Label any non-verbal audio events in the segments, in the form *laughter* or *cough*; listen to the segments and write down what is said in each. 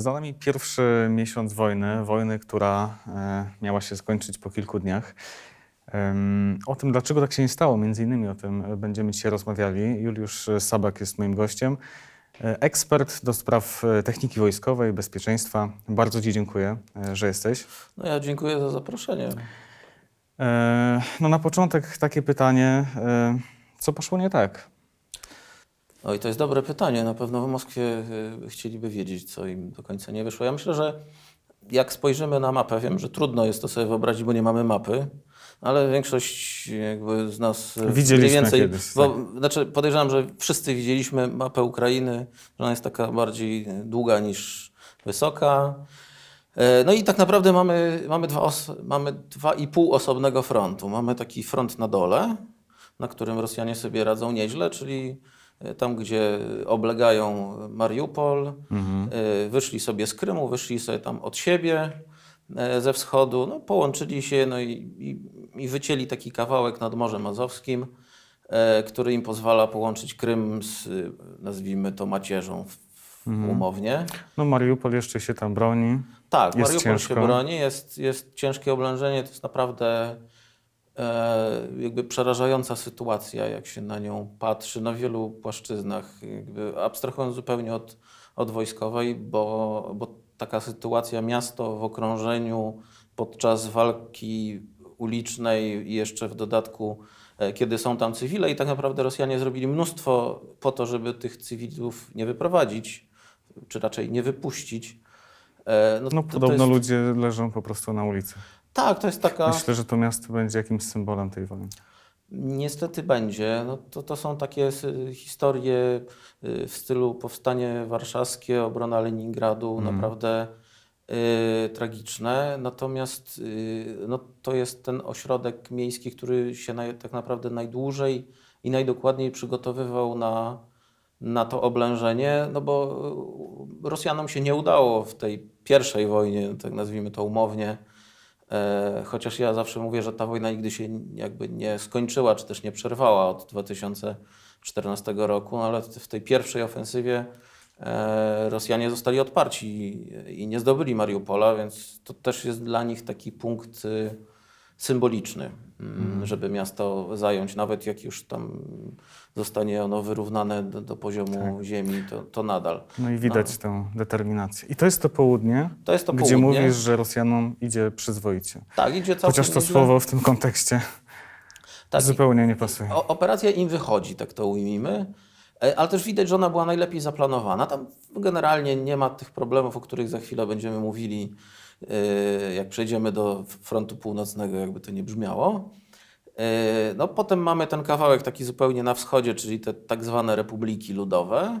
Za nami pierwszy miesiąc wojny, wojny, która e, miała się skończyć po kilku dniach. O tym, dlaczego tak się nie stało, między innymi o tym będziemy dzisiaj rozmawiali. Juliusz Sabak jest moim gościem. E, Ekspert do spraw e, techniki wojskowej, bezpieczeństwa. Bardzo Ci dziękuję, że jesteś. No ja dziękuję za zaproszenie. No na początek takie pytanie, co poszło nie tak? Oj, to jest dobre pytanie. Na pewno w Moskwie y, chcieliby wiedzieć, co im do końca nie wyszło. Ja myślę, że jak spojrzymy na mapę, wiem, że trudno jest to sobie wyobrazić, bo nie mamy mapy, ale większość jakby z nas y, Widzieliśmy mniej więcej, kiedyś, bo, znaczy podejrzewam, że wszyscy widzieliśmy mapę Ukrainy, że ona jest taka bardziej długa niż wysoka. No i tak naprawdę mamy, mamy, dwa os- mamy dwa i pół osobnego frontu. Mamy taki front na dole, na którym Rosjanie sobie radzą nieźle, czyli tam, gdzie oblegają Mariupol, e, wyszli sobie z Krymu, wyszli sobie tam od siebie e, ze wschodu, no, połączyli się no i, i, i wycięli taki kawałek nad Morzem Azowskim, e, który im pozwala połączyć Krym z, e, nazwijmy to, macierzą w umownie. No Mariupol jeszcze się tam broni. Tak, Jest Mariupol ciężko. się broni, jest, jest ciężkie oblężenie, to jest naprawdę e, jakby przerażająca sytuacja, jak się na nią patrzy na wielu płaszczyznach, jakby abstrahując zupełnie od, od wojskowej, bo, bo taka sytuacja, miasto w okrążeniu podczas walki ulicznej i jeszcze w dodatku, e, kiedy są tam cywile i tak naprawdę Rosjanie zrobili mnóstwo po to, żeby tych cywilów nie wyprowadzić, czy raczej nie wypuścić. E, No to podobno jest- ludzie leżą po prostu na ulicy. Tak, to jest taka. Myślę, że to miasto będzie jakimś symbolem tej wojny. Niestety będzie. No to, to są takie historie y, w stylu powstanie warszawskie, obrona Leningradu, naprawdę y, tragiczne. Natomiast y, no, to jest ten ośrodek miejski, który się naj, tak naprawdę najdłużej i najdokładniej przygotowywał na, na to oblężenie, no bo y, Rosjanom się nie udało w tej pierwszej wojnie, tak nazwijmy to umownie, Chociaż ja zawsze mówię, że ta wojna nigdy się jakby nie skończyła, czy też nie przerwała od 2014 roku, no ale w tej pierwszej ofensywie e, Rosjanie zostali odparci i- nie zdobyli Mariupola, więc to też jest dla nich taki punkt y, symboliczny, mm, żeby miasto zająć, nawet jak już tam zostanie ono wyrównane do, do poziomu ziemi, to, to nadal. No i widać tę determinację. I to jest to południe, To jest to gdzie południe. mówisz, że Rosjanom idzie przyzwoicie. Tak, idzie całkiem Chociaż to słowo w tym kontekście *laughs* Tak, zupełnie nie pasuje. Operacja im wychodzi, tak to ujmijmy. E, Ale też widać, że ona była najlepiej zaplanowana. Tam generalnie nie ma tych problemów, o których za chwilę będziemy mówili, e, jak przejdziemy do frontu północnego, jakby to nie brzmiało. E, No, potem mamy ten kawałek taki zupełnie na wschodzie, czyli te tak zwane republiki ludowe.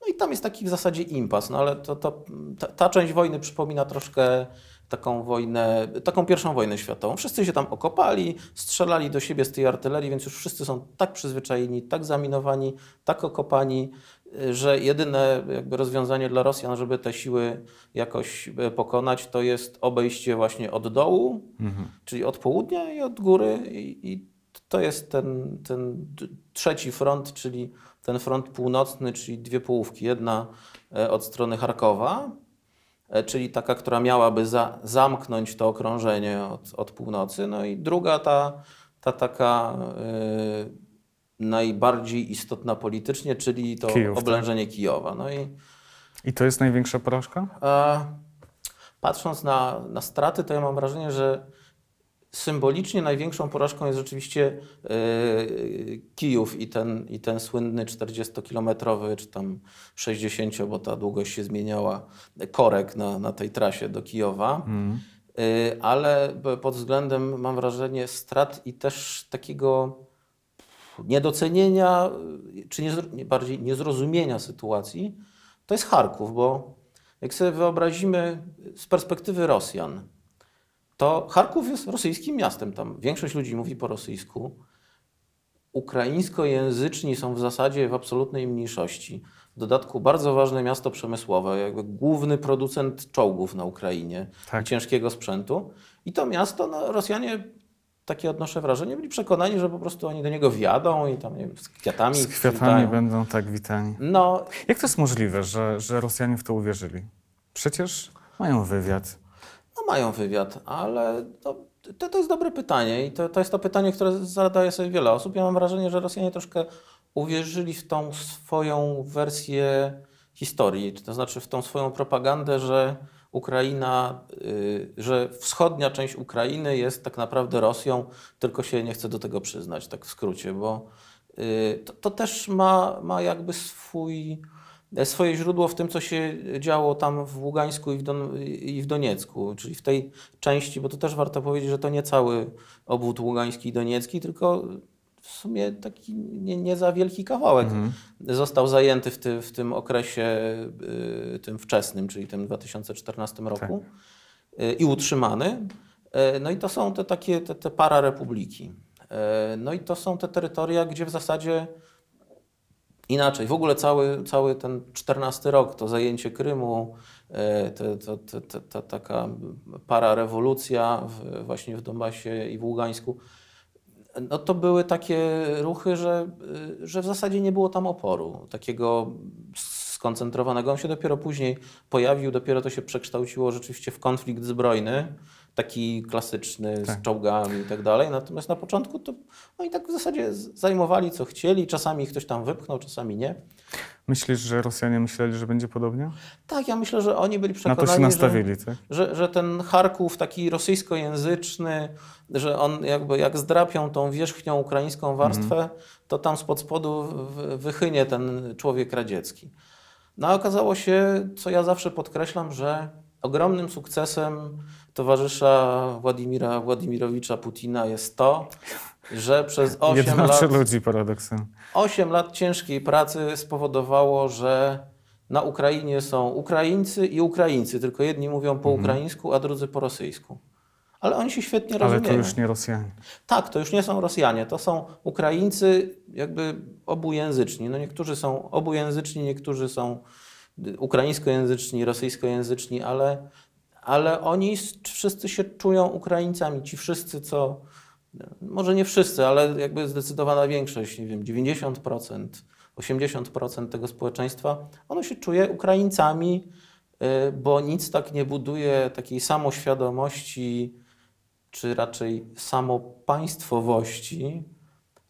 No i tam jest taki w zasadzie impas, no ale to, to, ta, ta część wojny przypomina troszkę taką wojnę, taką pierwszą wojnę światową. Wszyscy się tam okopali, strzelali do siebie z tej artylerii, więc już wszyscy są tak przyzwyczajeni, tak zaminowani, tak okopani, że jedyne jakby rozwiązanie dla Rosjan, żeby te siły jakoś y, pokonać, to jest obejście właśnie od dołu, czyli od południa i od góry i, i to jest ten, ten trzeci front, czyli ten front północny, czyli dwie połówki. Jedna e, od strony Charkowa, e, czyli taka, która miałaby za, zamknąć to okrążenie od, od północy, no i druga ta, ta taka e, najbardziej istotna politycznie, czyli to Kijów, tak? oblężenie Kijowa. No i I to jest największa porażka? E, Patrząc na, na straty, to ja mam wrażenie, że symbolicznie największą porażką jest rzeczywiście e, Kijów i ten, i ten słynny 40-kilometrowy, czy tam 60, bo ta długość się zmieniała, korek na, na tej trasie do Kijowa. E, Ale pod względem, mam wrażenie, strat i też takiego niedocenienia, czy nie, bardziej niezrozumienia sytuacji, to jest Charków, bo jak sobie wyobrazimy z perspektywy Rosjan, to Charków jest rosyjskim miastem. Tam większość ludzi mówi po rosyjsku. Ukraińskojęzyczni są w zasadzie w absolutnej mniejszości. W dodatku bardzo ważne miasto przemysłowe, jakby główny producent czołgów na Ukrainie Tak. ciężkiego sprzętu. I to miasto, no, Rosjanie, takie odnoszę wrażenie, byli przekonani, że po prostu oni do niego wjadą i tam nie wiem, z kwiatami. Z kwiatami będą tak witani. No, Jak to jest możliwe, że, że Rosjanie w to uwierzyli? Przecież mają wywiad. No mają wywiad, ale to, to, to jest dobre pytanie i to, to jest to pytanie, które zadaje sobie wiele osób. Ja mam wrażenie, że Rosjanie troszkę uwierzyli w tą swoją wersję historii, to znaczy w tą swoją propagandę, że Ukraina, y, że wschodnia część Ukrainy jest tak naprawdę Rosją, tylko się nie chce do tego przyznać, tak w skrócie, bo y, to, to też ma, ma jakby swój, swoje źródło w tym, co się działo tam w Ługańsku i w, Don, i w Doniecku, czyli w tej części, bo to też warto powiedzieć, że to nie cały obwód ługański i doniecki, tylko w sumie taki nie, nie za wielki kawałek Mhm. został zajęty w, ty, w tym okresie y, tym wczesnym, czyli tym 2014 roku y, i utrzymany. Y, No i to są te takie te, te pararepubliki. Y, No i to są te terytoria, gdzie w zasadzie inaczej, w ogóle cały, cały ten 14 rok, to zajęcie Krymu, te, to, to taka pararewolucja w, właśnie w Donbasie i w Ługańsku, no to były takie ruchy, że, y, że w zasadzie nie było tam oporu takiego skoncentrowanego. On się dopiero później pojawił, dopiero to się przekształciło rzeczywiście w konflikt zbrojny, taki klasyczny Tak. z czołgami i tak dalej. Natomiast na początku to oni tak w zasadzie zajmowali co chcieli, czasami ktoś tam wypchnął, czasami nie. Myślisz, że Rosjanie myśleli, że będzie podobnie? Tak, ja myślę, że oni byli Na przekonani, to się że, nastawili, tak? że, że ten Charków taki rosyjskojęzyczny, że on jakby jak zdrapią tą wierzchnią ukraińską warstwę, to tam spod spodu wychynie ten człowiek radziecki. No a okazało się, co ja zawsze podkreślam, że ogromnym sukcesem towarzysza Władimira Władimirowicza Putina jest to, że przez *laughs* 8 Jednoczy lat ludzi paradoksem. 8 lat ciężkiej pracy spowodowało, że na Ukrainie są Ukraińcy i Ukraińcy, tylko jedni mówią po ukraińsku, a drudzy po rosyjsku. Ale oni się świetnie Ale rozumieją. to już nie Rosjanie. Tak, to już nie są Rosjanie, to są Ukraińcy jakby obujęzyczni. No niektórzy są obujęzyczni, niektórzy są ukraińskojęzyczni, rosyjskojęzyczni, ale, ale oni wszyscy się czują Ukraińcami. Ci wszyscy, co może nie wszyscy, ale jakby zdecydowana większość, nie wiem, 90%, 80% tego społeczeństwa, ono się czuje Ukraińcami, y, bo nic tak nie buduje takiej samoświadomości, czy raczej samopaństwowości,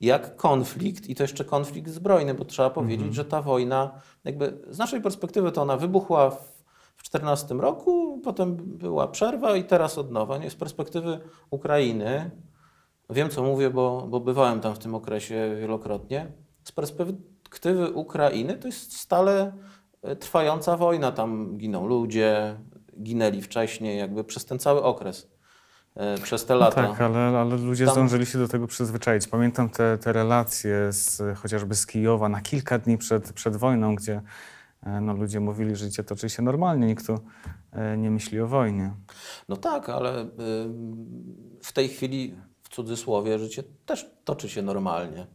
jak konflikt i to jeszcze konflikt zbrojny, bo trzeba powiedzieć, że ta wojna, jakby z naszej perspektywy to ona wybuchła w w 14 roku, potem była przerwa i teraz od nowa. Nie? Z perspektywy Ukrainy, wiem co mówię, bo, bo bywałem tam w tym okresie wielokrotnie, z perspektywy Ukrainy to jest stale e, trwająca wojna. Tam giną ludzie, ginęli wcześniej, jakby przez ten cały okres, przez te No lata. tak, ale, ale ludzie Tam- zdążyli się do tego przyzwyczaić. Pamiętam te, te relacje z, chociażby z Kijowa na kilka dni przed, przed wojną, gdzie e, no, ludzie mówili, że życie toczy się normalnie, nikt tu e, nie myśli o wojnie. No tak, ale w tej chwili, w cudzysłowie, życie też toczy się normalnie.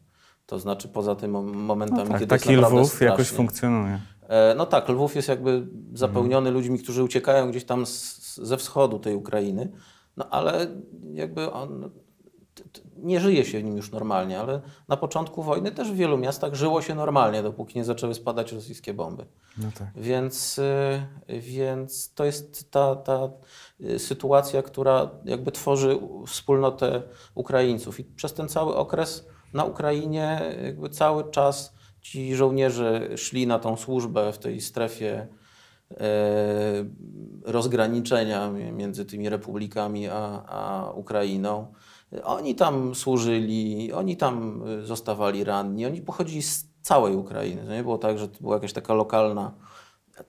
To znaczy poza tym mom- momentami, No tak, kiedy taki jest Lwów jakoś strasznie. funkcjonuje. E, No tak, Lwów jest jakby zapełniony ludźmi, którzy uciekają gdzieś tam z, ze wschodu tej Ukrainy, no ale jakby on nie żyje się w nim już normalnie, ale na początku wojny też w wielu miastach żyło się normalnie, dopóki nie zaczęły spadać rosyjskie bomby. No tak. Więc, y, więc to jest ta, ta y, sytuacja, która jakby tworzy wspólnotę Ukraińców. I przez ten cały okres na Ukrainie jakby cały czas ci żołnierze szli na tą służbę w tej strefie rozgraniczenia mi- między tymi republikami a, a Ukrainą. Oni tam służyli, oni tam y, zostawali ranni, oni pochodzili z całej Ukrainy. To nie było tak, że to była jakaś taka lokalna,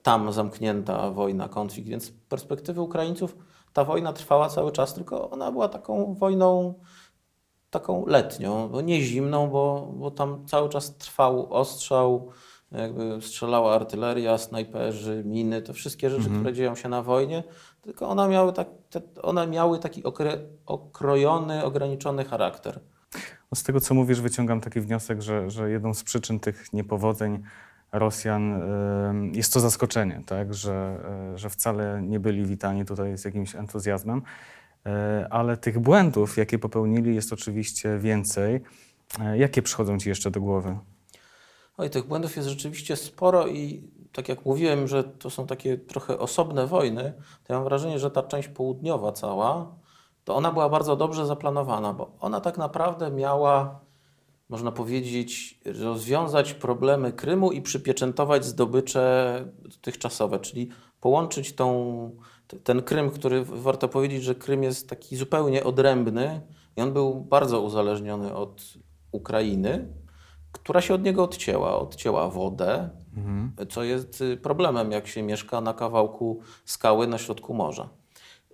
tam zamknięta wojna, konflikt. Więc z perspektywy Ukraińców ta wojna trwała cały czas, tylko ona była taką wojną taką letnią, nie zimną, bo, bo tam cały czas trwał ostrzał, jakby strzelała artyleria, snajperzy, miny, to wszystkie rzeczy, które dzieją się na wojnie, tylko one miały, tak, te, one miały taki okre, okrojony, ograniczony charakter. No Z tego, co mówisz, wyciągam taki wniosek, że, że jedną z przyczyn tych niepowodzeń Rosjan jest to zaskoczenie, tak? że, e, że wcale nie byli witani tutaj z jakimś entuzjazmem. E, Ale tych błędów, jakie popełnili, jest oczywiście więcej. E, Jakie przychodzą ci jeszcze do głowy? Oj, tych błędów jest rzeczywiście sporo i tak jak mówiłem, że to są takie trochę osobne wojny, to ja mam wrażenie, że ta część południowa cała, to ona była bardzo dobrze zaplanowana, bo ona tak naprawdę miała, można powiedzieć, rozwiązać problemy Krymu i przypieczętować zdobycze dotychczasowe, czyli połączyć tą, ten Krym, który warto powiedzieć, że Krym jest taki zupełnie odrębny i on był bardzo uzależniony od Ukrainy, która się od niego odcięła. Odcięła wodę, mhm. co jest problemem, jak się mieszka na kawałku skały na środku morza.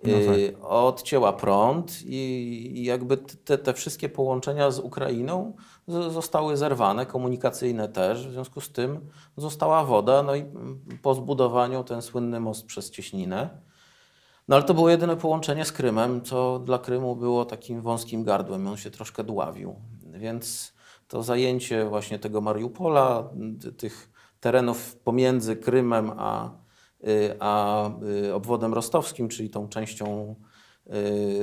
No y, tak. Odcięła prąd i jakby te, te wszystkie połączenia z Ukrainą zostały zerwane, komunikacyjne też. W związku z tym została woda, no i po zbudowaniu ten słynny most przez Cieśninę. No ale to było jedyne połączenie z Krymem, co dla Krymu było takim wąskim gardłem. On się troszkę dławił. Więc to zajęcie właśnie tego Mariupola, tych terenów pomiędzy Krymem a, y, a y, obwodem rostowskim, czyli tą częścią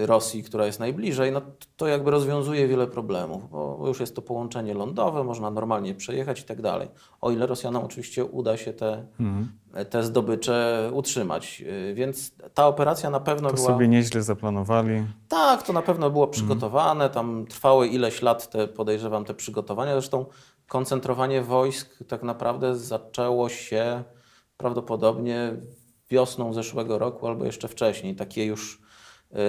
Rosji, która jest najbliżej, no to jakby rozwiązuje wiele problemów, bo już jest to połączenie lądowe, można normalnie przejechać i tak dalej. O ile Rosjanom oczywiście uda się te, mhm. te zdobycze utrzymać. Y, więc ta operacja na pewno to była... sobie nieźle zaplanowali. Tak, to na pewno było mhm. przygotowane, tam trwały ileś lat te, podejrzewam, te przygotowania. Zresztą koncentrowanie wojsk tak naprawdę zaczęło się prawdopodobnie wiosną zeszłego roku albo jeszcze wcześniej. Takie już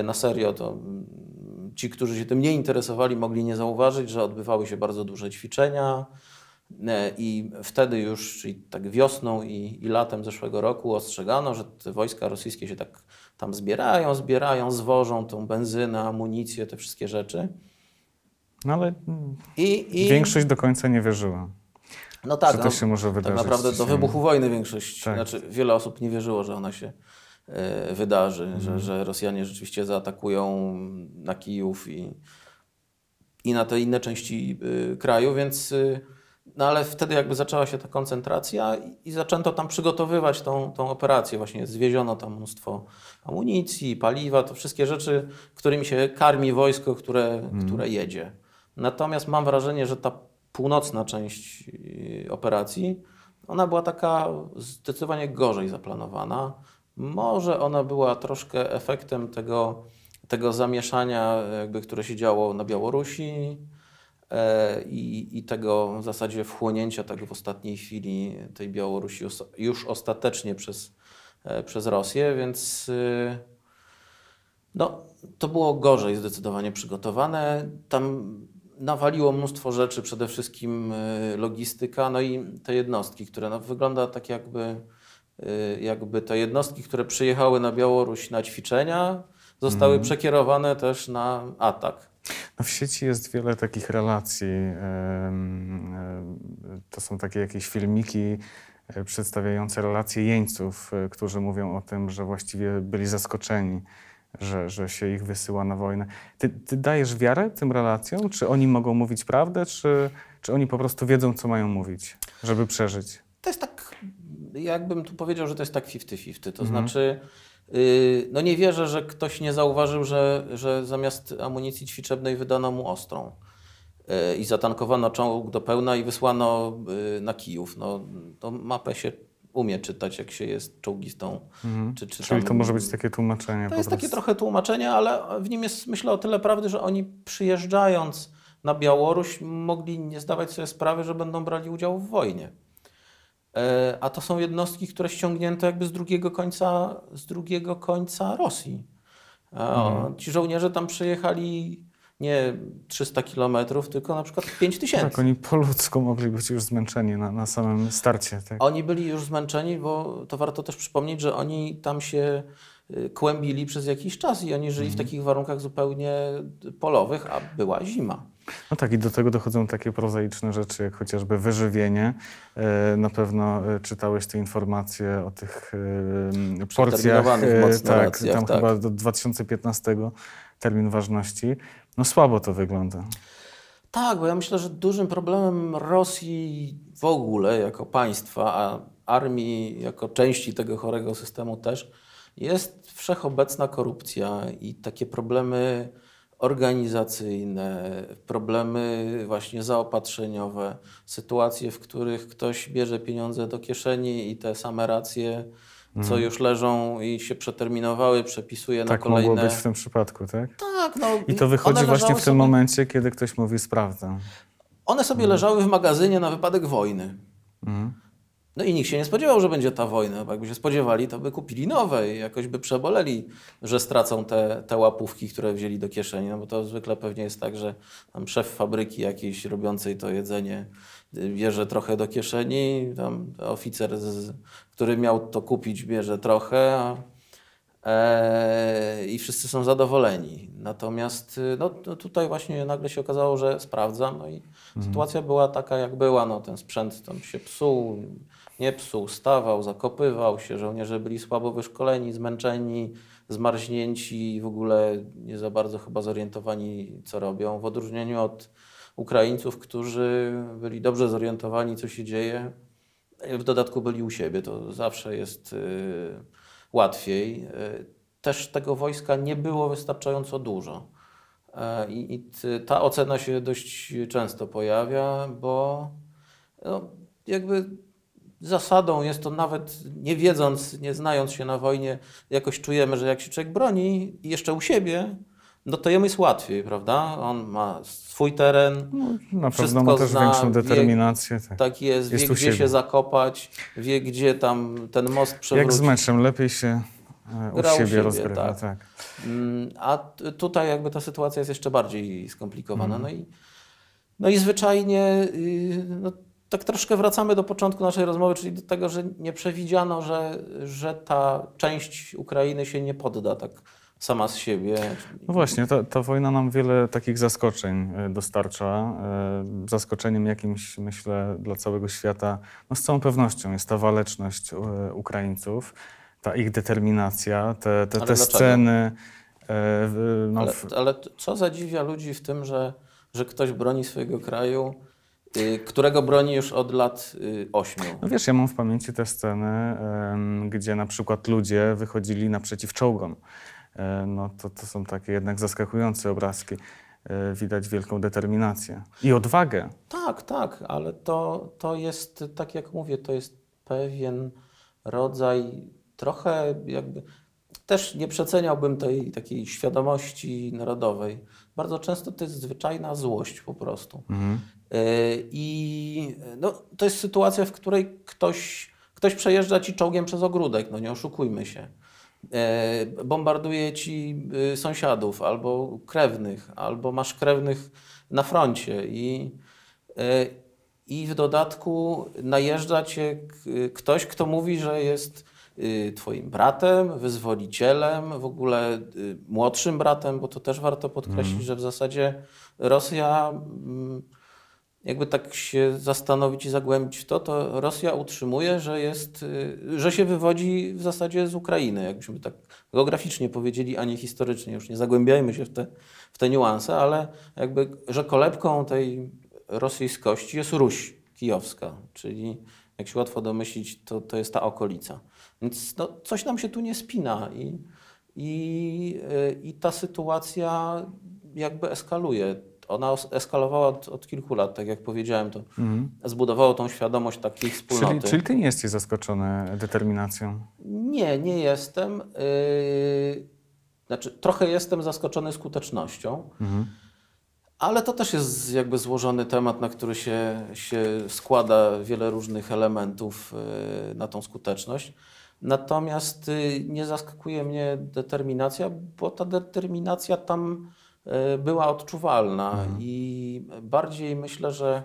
na serio, to mm, ci, którzy się tym nie interesowali, mogli nie zauważyć, że odbywały się bardzo duże ćwiczenia. E, I wtedy już, czyli tak wiosną i, i latem zeszłego roku, ostrzegano, że te wojska rosyjskie się tak tam zbierają, zbierają, zwożą tą benzynę, amunicję, te wszystkie rzeczy. No ale I, i... większość do końca nie wierzyła. No tak, że to no, się może wydarzyć. Tak naprawdę do wybuchu wojny większość, tak. znaczy wiele osób nie wierzyło, że ona się wydarzy, mhm. że, że Rosjanie rzeczywiście zaatakują na Kijów i, i na te inne części y, kraju, więc y, no ale wtedy jakby zaczęła się ta koncentracja i, i zaczęto tam przygotowywać tą, tą operację. Właśnie zwieziono tam mnóstwo amunicji, paliwa, to wszystkie rzeczy, którymi się karmi wojsko, które, mhm. które jedzie. Natomiast mam wrażenie, że ta północna część operacji, ona była taka zdecydowanie gorzej zaplanowana. Może ona była troszkę efektem tego, tego zamieszania, jakby, które się działo na Białorusi e, i, i tego w zasadzie wchłonięcia tak w ostatniej chwili tej Białorusi już ostatecznie przez, e, przez Rosję, więc e, no, to było gorzej zdecydowanie przygotowane. Tam nawaliło mnóstwo rzeczy, przede wszystkim logistyka, no i te jednostki, które no, wygląda tak jakby Y, jakby te jednostki, które przyjechały na Białoruś na ćwiczenia, zostały mm. przekierowane też na atak. No w sieci jest wiele takich relacji. To są takie jakieś filmiki e, przedstawiające relacje jeńców, e, którzy mówią o tym, że właściwie byli zaskoczeni, że, że się ich wysyła na wojnę. Ty, ty dajesz wiarę tym relacjom? Czy oni mogą mówić prawdę, czy, czy oni po prostu wiedzą, co mają mówić, żeby przeżyć? To jest tak jakbym tu powiedział, że to jest tak 50-50. To mhm. znaczy, yy, no nie wierzę, że ktoś nie zauważył, że, że zamiast amunicji ćwiczebnej wydano mu ostrą yy, i zatankowano czołg do pełna i wysłano yy, na Kijów. No, to mapę się umie czytać, jak się jest czołgistą. Mhm. Czy, czy Czyli to może być takie tłumaczenie. To jest prostu. takie trochę tłumaczenie, ale w nim jest myślę o tyle prawdy, że oni przyjeżdżając na Białoruś mogli nie zdawać sobie sprawy, że będą brali udział w wojnie. E, a to są jednostki, które ściągnięto jakby z drugiego końca, z drugiego końca Rosji. Mhm. Ci żołnierze tam przyjechali nie 300 kilometrów, tylko na przykład 5 tysięcy. Tak, oni po ludzku mogli być już zmęczeni na, na samym starcie. Tak. Oni byli już zmęczeni, bo to warto też przypomnieć, że oni tam się y, kłębili przez jakiś czas i oni żyli mhm. w takich warunkach zupełnie polowych, a była zima. No tak, i do tego dochodzą takie prozaiczne rzeczy, jak chociażby wyżywienie. E, na pewno e, czytałeś te informacje o tych e, porcjach. Tak, racjach, tam tak. chyba do 2015 termin ważności. No słabo to wygląda. Tak, bo ja myślę, że dużym problemem Rosji w ogóle jako państwa, a armii jako części tego chorego systemu też, jest wszechobecna korupcja i takie problemy organizacyjne, problemy właśnie zaopatrzeniowe, sytuacje, w których ktoś bierze pieniądze do kieszeni i te same racje, co już leżą i się przeterminowały, przepisuje na Mhm. Tak kolejne. mogło być w tym przypadku, tak? Tak, no, I to wychodzi właśnie w tym sobie- momencie, kiedy ktoś mówi sprawdzę. One sobie leżały w magazynie na wypadek wojny. Mhm. No i nikt się nie spodziewał, że będzie ta wojna, bo jakby się spodziewali, to by kupili nowe i jakoś by przeboleli, że stracą te, te łapówki, które wzięli do kieszeni. No bo to zwykle pewnie jest tak, że tam szef fabryki jakiejś robiącej to jedzenie bierze trochę do kieszeni, tam oficer, z, który miał to kupić, bierze trochę, a, e, i wszyscy są zadowoleni. Natomiast no, no tutaj właśnie nagle się okazało, że sprawdzam, no i sytuacja była taka, jak była. No, ten sprzęt tam się psuł, nie psuł, stawał, zakopywał się. Żołnierze byli słabo wyszkoleni, zmęczeni, zmarznięci i w ogóle nie za bardzo chyba zorientowani, co robią. W odróżnieniu od Ukraińców, którzy byli dobrze zorientowani, co się dzieje, w dodatku byli u siebie. To zawsze jest y, łatwiej. Y, Też tego wojska nie było wystarczająco dużo. E, I, ta ocena się dość często pojawia, bo no, jakby zasadą jest to nawet nie wiedząc, nie znając się na wojnie, jakoś czujemy, że jak się człowiek broni i jeszcze u siebie, no to jemu jest łatwiej, prawda? On ma swój teren, Na Wszystko pewno ma też zna, większą wie- determinację. Tak. tak jest, Jest wie gdzie siebie. się zakopać, wie gdzie tam ten most przewrócić. Jak z meczem, lepiej się e, u Gra siebie, siebie, rozgrywa. tak. Tak. Mm, A tutaj jakby ta sytuacja jest jeszcze bardziej skomplikowana. Mhm. No, i, no i zwyczajnie yy, no, tak troszkę wracamy do początku naszej rozmowy, czyli do tego, że nie przewidziano, że, że ta część Ukrainy się nie podda tak sama z siebie. No właśnie, ta, ta wojna nam wiele takich zaskoczeń e, dostarcza. E, Zaskoczeniem jakimś, myślę, dla całego świata, no z całą pewnością jest ta waleczność e, Ukraińców, ta ich determinacja, te, te, te sceny. No, Ale, ale co zadziwia ludzi w tym, że, że ktoś broni swojego kraju, którego broni już od lat yy, ośmiu? no wiesz, ja mam w pamięci te sceny, gdzie na przykład ludzie wychodzili naprzeciw czołgom. E, No to, to są takie jednak zaskakujące obrazki. E, Widać wielką determinację i odwagę. Tak, tak, ale to, to jest, tak jak mówię, to jest pewien rodzaj trochę jakby. Też nie przeceniałbym tej takiej świadomości narodowej. Bardzo często to jest zwyczajna złość po prostu. Mhm. Yy, I no, to jest sytuacja, w której ktoś, ktoś przejeżdża ci czołgiem przez ogródek, no nie oszukujmy się. Yy, Bombarduje ci yy, sąsiadów albo krewnych, albo masz krewnych na froncie i, yy, i w dodatku najeżdża cię ktoś, kto mówi, że jest yy, twoim bratem, wyzwolicielem, w ogóle yy, młodszym bratem, bo to też warto podkreślić, że w zasadzie Rosja mm, jakby tak się zastanowić i zagłębić w to, to Rosja utrzymuje, że jest, y, że się wywodzi w zasadzie z Ukrainy, jakbyśmy tak geograficznie powiedzieli, a nie historycznie. Już nie zagłębiajmy się w te, w te niuanse, ale jakby, że kolebką tej rosyjskości jest Ruś kijowska, czyli jak się łatwo domyślić, to, to jest ta okolica. Więc no, coś nam się tu nie spina i, i, y, i ta sytuacja jakby eskaluje. Ona eskalowała od, od kilku lat, tak jak powiedziałem, to zbudowało tą świadomość takiej wspólnoty. Czyli, czyli ty nie jesteś zaskoczony determinacją. Nie, nie jestem. Yy, znaczy, trochę jestem zaskoczony skutecznością, ale to też jest jakby złożony temat, na który się, się składa wiele różnych elementów yy, na tą skuteczność. Natomiast yy, nie zaskakuje mnie determinacja, bo ta determinacja tam była odczuwalna i bardziej myślę, że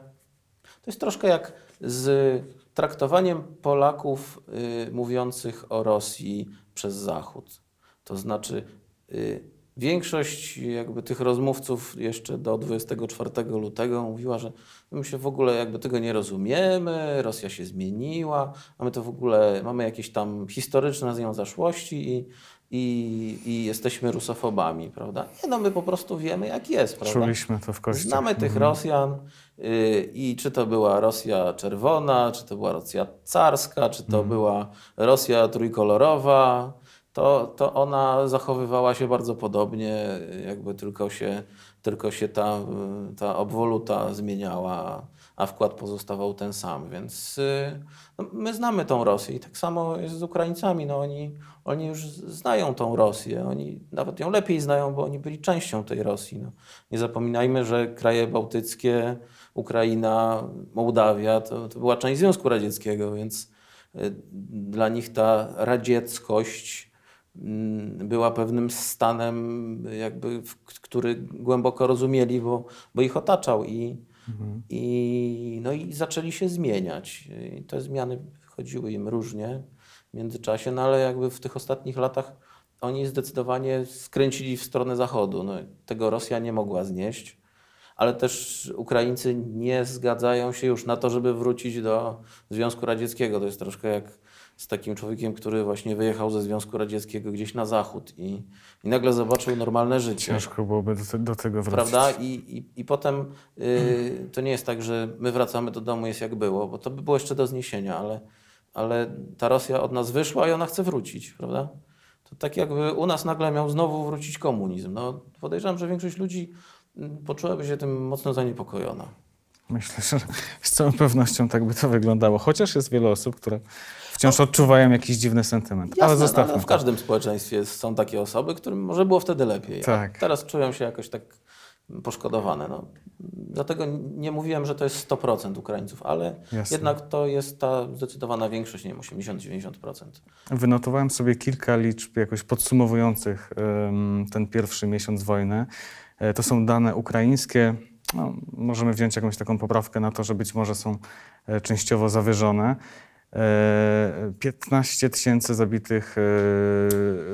to jest troszkę jak z traktowaniem Polaków y, mówiących o Rosji przez Zachód. To znaczy, y, większość jakby tych rozmówców jeszcze do 24 lutego mówiła, że my się w ogóle jakby tego nie rozumiemy, Rosja się zmieniła, mamy to w ogóle, mamy jakieś tam historyczne z nią zaszłości i, i, i jesteśmy rusofobami, prawda? Nie, no my po prostu wiemy jak jest, prawda? Czuliśmy to w kościach. Znamy tych Rosjan y, i czy to była Rosja czerwona, czy to była Rosja carska, czy to była Rosja trójkolorowa. To, to ona zachowywała się bardzo podobnie, jakby tylko się, tylko się ta, ta obwoluta zmieniała, a wkład pozostawał ten sam. Więc y, no, my znamy tą Rosję i tak samo jest z Ukraińcami. No, oni, oni już znają tą Rosję, oni nawet ją lepiej znają, bo oni byli częścią tej Rosji. No. Nie zapominajmy, że kraje bałtyckie, Ukraina, Mołdawia to, to była część Związku Radzieckiego, więc y, dla nich ta radzieckość była pewnym stanem, jakby, który głęboko rozumieli, bo, bo ich otaczał i, mhm. i, no i zaczęli się zmieniać. I te zmiany chodziły im różnie w międzyczasie, no ale jakby w tych ostatnich latach oni zdecydowanie skręcili w stronę zachodu. No, tego Rosja nie mogła znieść ale też Ukraińcy nie zgadzają się już na to, żeby wrócić do Związku Radzieckiego. To jest troszkę jak z takim człowiekiem, który właśnie wyjechał ze Związku Radzieckiego gdzieś na zachód i, i nagle zobaczył normalne życie. Ciężko byłoby do, do tego wrócić. Prawda? I, i, i potem y, to nie jest tak, że my wracamy do domu, jest jak było, bo to by było jeszcze do zniesienia, ale, ale ta Rosja od nas wyszła i ona chce wrócić, prawda? To tak jakby u nas nagle miał znowu wrócić komunizm. No, podejrzewam, że większość ludzi poczułaby się tym mocno zaniepokojona. Myślę, że z całą pewnością tak by to wyglądało. Chociaż jest wiele osób, które wciąż odczuwają jakiś dziwny sentyment. Jasne, ale zostawmy. No, ale w każdym społeczeństwie są takie osoby, którym może było wtedy lepiej. Tak. teraz czują się jakoś tak poszkodowane. No. Dlatego nie mówiłem, że to jest 100% Ukraińców, ale Jasne. jednak to jest ta zdecydowana większość, nie wiem, 80-90%. Wynotowałem sobie kilka liczb jakoś podsumowujących um, ten pierwszy miesiąc wojny. E, to są dane ukraińskie. No, możemy wziąć jakąś taką poprawkę na to, że być może są e, częściowo zawyżone. 15 e, tysięcy zabitych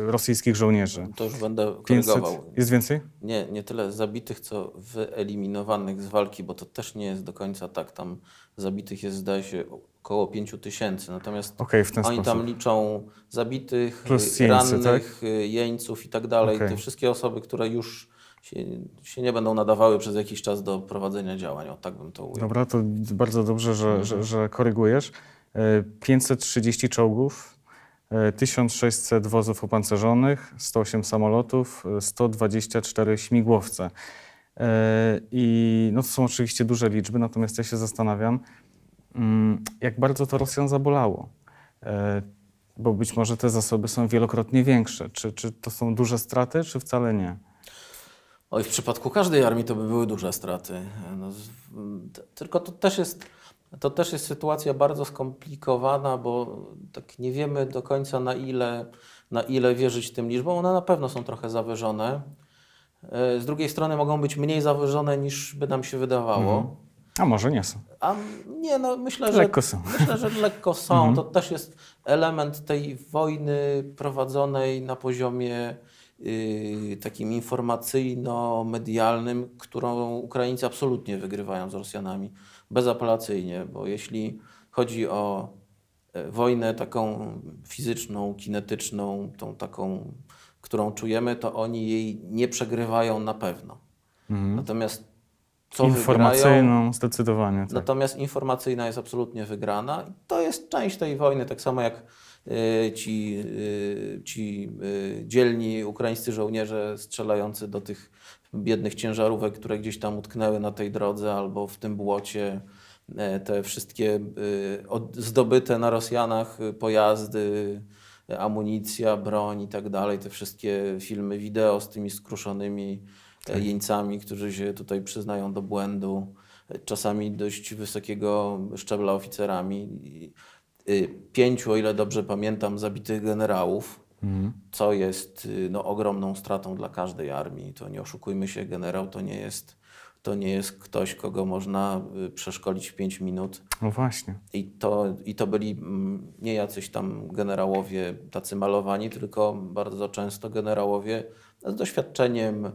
rosyjskich żołnierzy. To już będę korygował. 500. Jest więcej? Nie, nie tyle zabitych, co wyeliminowanych z walki, bo to też nie jest do końca tak. Tam zabitych jest, zdaje się, około 5 tysięcy. Natomiast okay, oni sposób. tam liczą zabitych, jeńcy, rannych, tak? jeńców i tak dalej. Okay. Te wszystkie osoby, które już się, się, nie będą nadawały przez jakiś czas do prowadzenia działań. O, tak bym to ujął. Dobra, to bardzo dobrze, że, że, że korygujesz. 530 e, czołgów, 1600 e, wozów opancerzonych, 108 samolotów, 124 e, śmigłowce. I no to są oczywiście duże liczby, natomiast ja się zastanawiam, mm, jak bardzo to Rosjan zabolało. Bo być może te zasoby są wielokrotnie większe. Czy, czy to są duże straty, czy wcale nie? Oj, w przypadku każdej armii to by były duże straty. No, tylko to też jest. To też jest sytuacja bardzo skomplikowana, bo tak nie wiemy do końca na ile, na ile wierzyć tym liczbom. One na pewno są trochę zawyżone. E, z drugiej strony mogą być mniej zawyżone niż by nam się wydawało. Mhm. A może nie są? A nie, no myślę, że lekko są. Myślę, że lekko *laughs* są. Mhm. To też jest element tej wojny prowadzonej na poziomie Y, takim informacyjno-medialnym, którą Ukraińcy absolutnie wygrywają z Rosjanami, bezapelacyjnie, bo jeśli chodzi o e, wojnę taką fizyczną, kinetyczną, tą taką, którą czujemy, to oni jej nie przegrywają na pewno. Mhm. Natomiast co Informacyjną wygrają, zdecydowanie. Tak. Natomiast informacyjna jest absolutnie wygrana. To jest część tej wojny, tak samo jak Y, ci, y, ci dzielni ukraińscy żołnierze strzelający do tych biednych ciężarówek, które gdzieś tam utknęły na tej drodze albo w tym błocie. E, te wszystkie zdobyte na Rosjanach pojazdy, amunicja, broń i tak dalej, te wszystkie filmy wideo z tymi skruszonymi tak. jeńcami, którzy się tutaj przyznają do błędu, czasami dość wysokiego szczebla oficerami. Pięciu, o ile dobrze pamiętam, zabitych generałów, mhm. co jest y, no, ogromną stratą dla każdej armii. To nie oszukujmy się, generał to nie jest, to nie jest ktoś, kogo można y, przeszkolić w pięć minut. No właśnie. I to, I to byli mm, nie jacyś tam generałowie tacy malowani, tylko bardzo często generałowie z doświadczeniem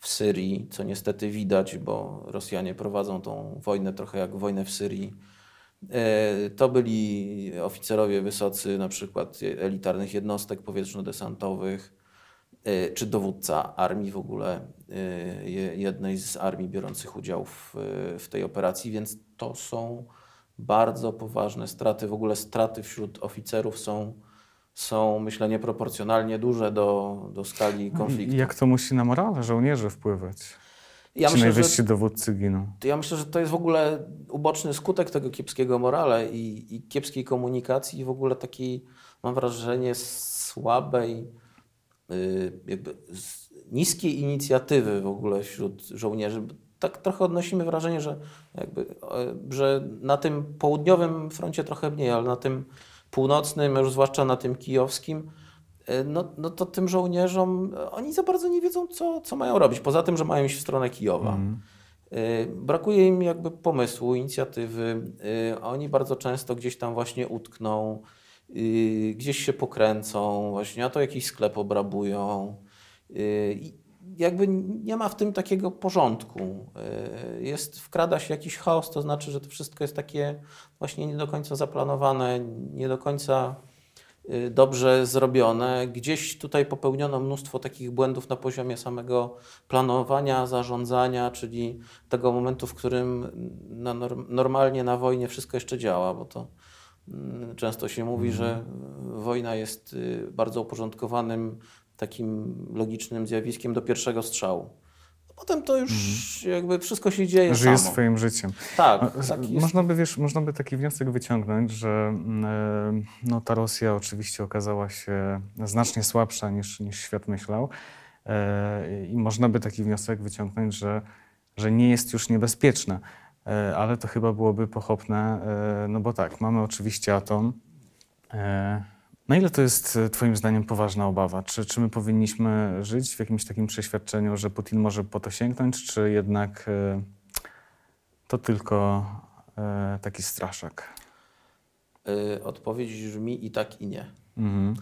w Syrii, co niestety widać, bo Rosjanie prowadzą tą wojnę trochę jak wojnę w Syrii to byli oficerowie wysocy, na przykład elitarnych jednostek powietrzno-desantowych, e, czy dowódca armii w ogóle, e, jednej z armii biorących udział w, w tej operacji, więc to są bardzo poważne straty. W ogóle straty wśród oficerów są, są, myślę, nieproporcjonalnie duże do, do skali konfliktu. I jak to musi na morale żołnierzy wpływać? Ja Ci myślę, najwyżsi że, dowódcy giną. ja myślę, że to jest w ogóle uboczny skutek tego kiepskiego morale i, i kiepskiej komunikacji i w ogóle takiej, mam wrażenie, słabej, y, jakby niskiej inicjatywy w ogóle wśród żołnierzy. Tak trochę odnosimy wrażenie, że, jakby, e, że na tym południowym froncie trochę mniej, ale na tym północnym, już zwłaszcza na tym kijowskim, no, no to tym żołnierzom e, oni za bardzo nie wiedzą, co, co mają robić. Poza tym, że mają iść w stronę Kijowa. Y, Brakuje im jakby pomysłu, inicjatywy. Y, Oni bardzo często gdzieś tam właśnie utkną, y, gdzieś się pokręcą, właśnie, a to jakiś sklep obrabują. Y, I jakby nie ma w tym takiego porządku. Y, Jest, wkrada się jakiś chaos, to znaczy, że to wszystko jest takie właśnie nie do końca zaplanowane, nie do końca y, dobrze zrobione. Gdzieś tutaj popełniono mnóstwo takich błędów na poziomie samego planowania, zarządzania, czyli tego momentu, w którym na norm- normalnie na wojnie wszystko jeszcze działa, bo to mm, często się mówi, że y, wojna jest y, bardzo uporządkowanym, takim logicznym zjawiskiem do pierwszego strzału. Potem to już jakby wszystko się dzieje Żyje samo. swoim życiem. Tak, tak. Można by, wiesz, można by taki wniosek wyciągnąć, że mm, e, no, ta Rosja oczywiście okazała się znacznie słabsza niż, niż świat myślał. E, I można by taki wniosek wyciągnąć, że, że nie jest już niebezpieczna. E, Ale to chyba byłoby pochopne, no bo tak, mamy oczywiście atom. Na ile to jest e, Twoim zdaniem poważna obawa? Czy, czy my powinniśmy żyć w jakimś takim przeświadczeniu, że Putin może po to sięgnąć, czy jednak e, to tylko e, taki straszak? Y, Odpowiedź brzmi i tak, i nie. Mhm.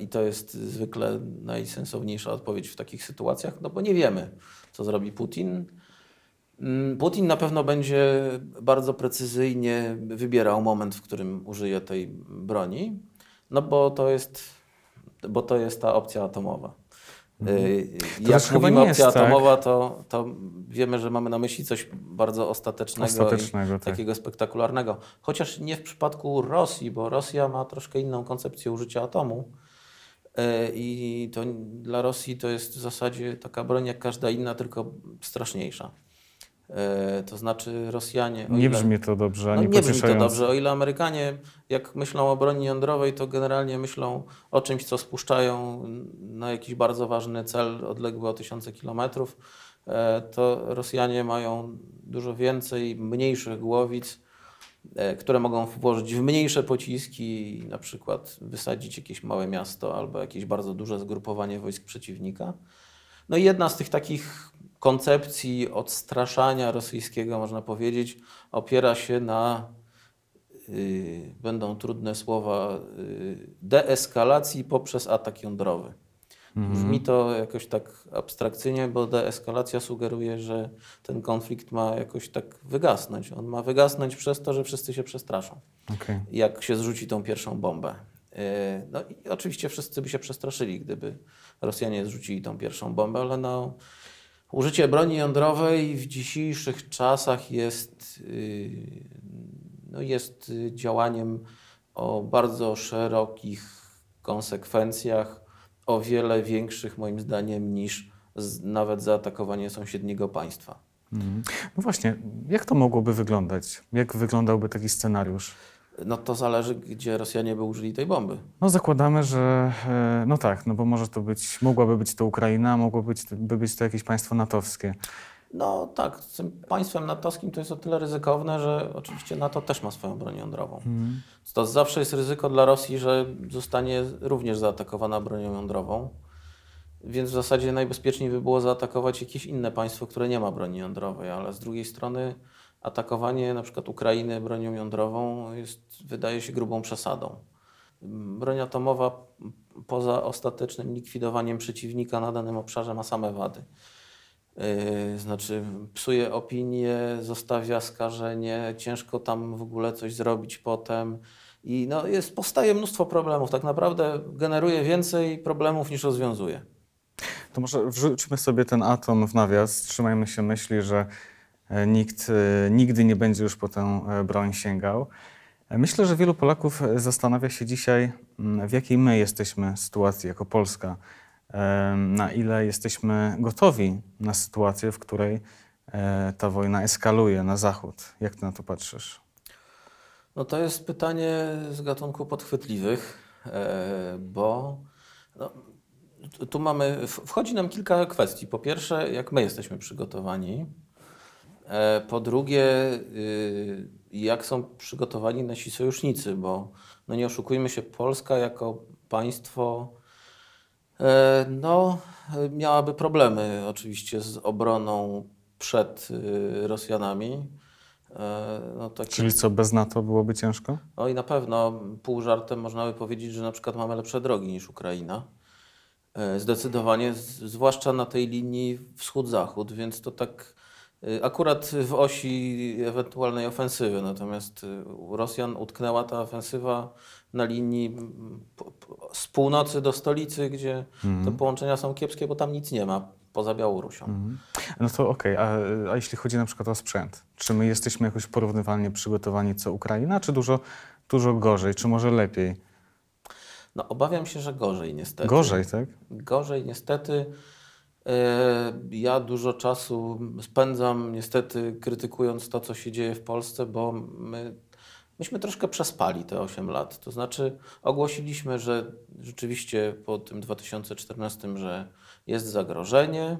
I to jest zwykle najsensowniejsza odpowiedź w takich sytuacjach, no bo nie wiemy, co zrobi Putin. Mm, Putin na pewno będzie bardzo precyzyjnie wybierał moment, w którym użyje tej broni, no bo to jest, bo to jest ta opcja atomowa. Y, To Jak mówimy opcja jest tak. atomowa, to, to wiemy, że mamy na myśli coś bardzo ostatecznego, Ostatecznego, i tak. takiego spektakularnego. Chociaż nie w przypadku Rosji, bo Rosja ma troszkę inną koncepcję użycia atomu. E, I to dla Rosji to jest w zasadzie taka broń jak każda inna, tylko straszniejsza. E, To znaczy Rosjanie. Nie ile- brzmi to dobrze, no, ani nie brzmi to dobrze. O ile Amerykanie, jak myślą o broni jądrowej, to generalnie myślą o czymś, co spuszczają na jakiś bardzo ważny cel odległy o tysiące kilometrów, e, to Rosjanie mają dużo więcej mniejszych głowic, e, które mogą włożyć w mniejsze pociski i na przykład wysadzić jakieś małe miasto albo jakieś bardzo duże zgrupowanie wojsk przeciwnika. No i jedna z tych takich koncepcji odstraszania rosyjskiego, można powiedzieć, opiera się na, y, będą trudne słowa, y, deeskalacji poprzez atak jądrowy. Brzmi to jakoś tak abstrakcyjnie, bo deeskalacja sugeruje, że ten konflikt ma jakoś tak wygasnąć. On ma wygasnąć przez to, że wszyscy się przestraszą Okej. jak się zrzuci tą pierwszą bombę. Yy, No i oczywiście wszyscy by się przestraszyli, gdyby Rosjanie zrzucili tą pierwszą bombę, ale no, użycie broni jądrowej w dzisiejszych czasach jest, yy, no jest działaniem o bardzo szerokich konsekwencjach, o wiele większych moim zdaniem niż nawet zaatakowanie sąsiedniego państwa. Mhm. No właśnie, jak to mogłoby wyglądać? Jak wyglądałby taki scenariusz? No to zależy, gdzie Rosjanie by użyli tej bomby. No zakładamy, że e, no tak, no bo może to być, mogłaby być to Ukraina, mogłoby być, by być to jakieś państwo natowskie. No tak, z tym państwem natowskim to jest o tyle ryzykowne, że oczywiście NATO też ma swoją broń jądrową. To zawsze jest ryzyko dla Rosji, że zostanie również zaatakowana bronią jądrową. Więc w zasadzie najbezpieczniej by było zaatakować jakieś inne państwo, które nie ma broni jądrowej, ale z drugiej strony atakowanie na przykład Ukrainy bronią jądrową jest, wydaje się, grubą przesadą. Broń atomowa poza ostatecznym likwidowaniem przeciwnika na danym obszarze ma same wady. Yy, Znaczy, psuje opinię, zostawia skażenie, ciężko tam w ogóle coś zrobić potem. I no jest, powstaje mnóstwo problemów. Tak naprawdę generuje więcej problemów niż rozwiązuje. To może wrzućmy sobie ten atom w nawias, trzymajmy się myśli, że nikt e, nigdy nie będzie już po tę e, broń sięgał. Myślę, że wielu Polaków zastanawia się dzisiaj, mm, w jakiej my jesteśmy sytuacji jako Polska, na ile jesteśmy gotowi na sytuację, w której e, ta wojna eskaluje na zachód. Jak ty na to patrzysz? No to jest pytanie z gatunku podchwytliwych, e, bo no, tu- mamy, wchodzi nam kilka kwestii. Po pierwsze, jak my jesteśmy przygotowani. E, Po drugie, y, jak są przygotowani nasi sojusznicy, bo no nie oszukujmy się, Polska jako państwo e, no, miałaby problemy oczywiście z obroną przed y, Rosjanami. E, No, takie Czyli co, bez NATO byłoby ciężko? no i na pewno pół żartem można by powiedzieć, że na przykład mamy lepsze drogi niż Ukraina. Zdecydowanie, zwłaszcza na tej linii wschód-zachód, więc to tak akurat w osi ewentualnej ofensywy. Natomiast u Rosjan utknęła ta ofensywa na linii z północy do stolicy, gdzie te połączenia są kiepskie, bo tam nic nie ma poza Białorusią. No to okej, a, a jeśli chodzi na przykład o sprzęt, czy my jesteśmy jakoś porównywalnie przygotowani co Ukraina, czy dużo, dużo gorzej, czy może lepiej? No obawiam się, że gorzej niestety. Gorzej, tak? Gorzej niestety. Ja dużo czasu spędzam niestety krytykując to, co się dzieje w Polsce, bo my, myśmy troszkę przespali te 8 lat. To znaczy ogłosiliśmy, że rzeczywiście po tym 2014, że jest zagrożenie,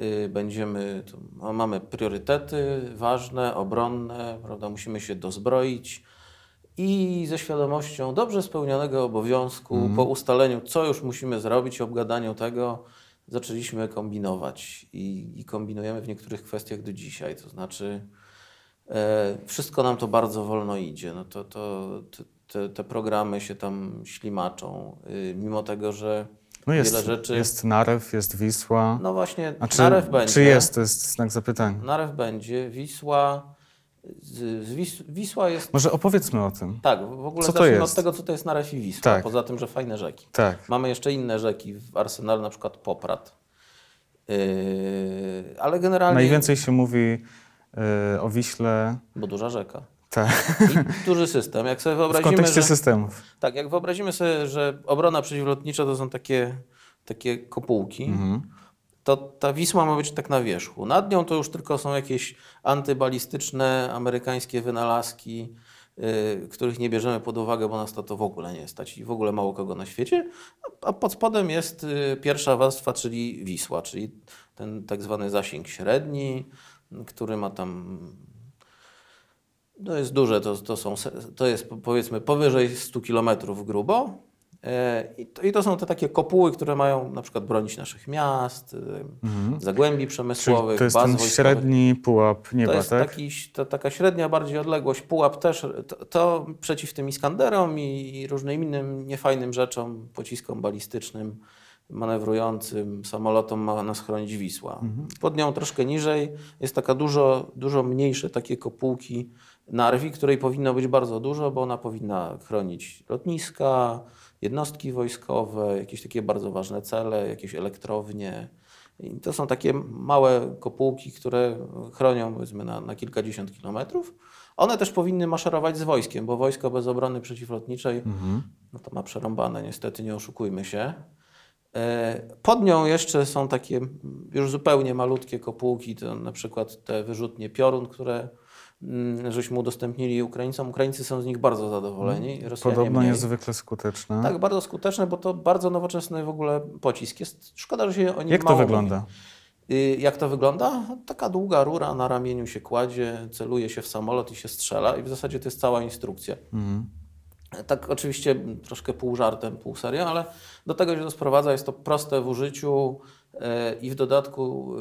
y, będziemy, ma- mamy priorytety ważne, obronne, prawda, musimy się dozbroić. I ze świadomością dobrze spełnionego obowiązku, po ustaleniu, co już musimy zrobić, obgadaniu tego, zaczęliśmy kombinować. I, I kombinujemy w niektórych kwestiach do dzisiaj. To znaczy, e, wszystko nam to bardzo wolno idzie. No to, to, te- te, te programy się tam ślimaczą, y, mimo tego, że No jest, wiele rzeczy. jest Narew, jest Wisła. No właśnie, A czy, Narew będzie. czy jest? To jest znak zapytania. Narew będzie, Wisła. Z, z Wis, Wisła jest Może opowiedzmy o tym. Tak, w ogóle Co to jest? od tego, co to jest Narew i Wisła. Tak. Poza tym, że fajne rzeki. Tak. Mamy jeszcze inne rzeki w arsenale, na przykład Poprad. Yy, ale generalnie... Najwięcej się mówi y, o Wiśle Bo duża rzeka. tak, I duży system. Jak sobie *laughs* w wyobrazimy, kontekście że... systemów. Tak, jak wyobrazimy sobie, że obrona przeciwlotnicza to są takie, takie kopułki, Mhm. To ta Wisła ma być tak na wierzchu. Nad nią to już tylko są jakieś antybalistyczne amerykańskie wynalazki, yy, których nie bierzemy pod uwagę, bo nas to, to w ogóle nie stać i w ogóle mało kogo na świecie. A, a pod spodem jest y, pierwsza warstwa, czyli Wisła, czyli ten tak zwany zasięg średni, który ma tam to jest duże, to, to, są, to jest po- powiedzmy powyżej 100 km grubo. E, I to, I to są te takie kopuły, które mają na przykład bronić naszych miast, y, zagłębi Czyli przemysłowych, to jest baz ten wojskowych. średni pułap nieba, To jest tak? taki, to, taka średnia bardziej odległość. Pułap też, to, to przeciw tym Iskanderom i, i różnym innym niefajnym rzeczom, pociskom balistycznym, manewrującym samolotom ma nas chronić Wisła. Pod nią troszkę niżej jest taka dużo, dużo mniejsze takie kopułki Narwi, której powinno być bardzo dużo, bo ona powinna chronić lotniska, jednostki wojskowe, jakieś takie bardzo ważne cele, jakieś elektrownie. I to są takie małe kopułki, które chronią powiedzmy na, na kilkadziesiąt kilometrów. One też powinny maszerować z wojskiem, bo wojsko bez obrony przeciwlotniczej no to ma przerąbane, niestety nie oszukujmy się. E, Pod nią jeszcze są takie już zupełnie malutkie kopułki, to na przykład te wyrzutnie piorun, które żeśmy udostępnili Ukraińcom. Ukraińcy są z nich bardzo zadowoleni. Rosjanie Podobno mniej. niezwykle skuteczne. Tak, bardzo skuteczne, bo to bardzo nowoczesny w ogóle pocisk jest. Szkoda, że się o nim Jak to wygląda? mówi. Y, Jak to wygląda? Taka długa rura na ramieniu się kładzie, celuje się w samolot i się strzela i w zasadzie to jest cała instrukcja. Mhm. Tak oczywiście troszkę pół żartem, pół serio, ale do tego się to sprowadza. Jest to proste w użyciu e, i w dodatku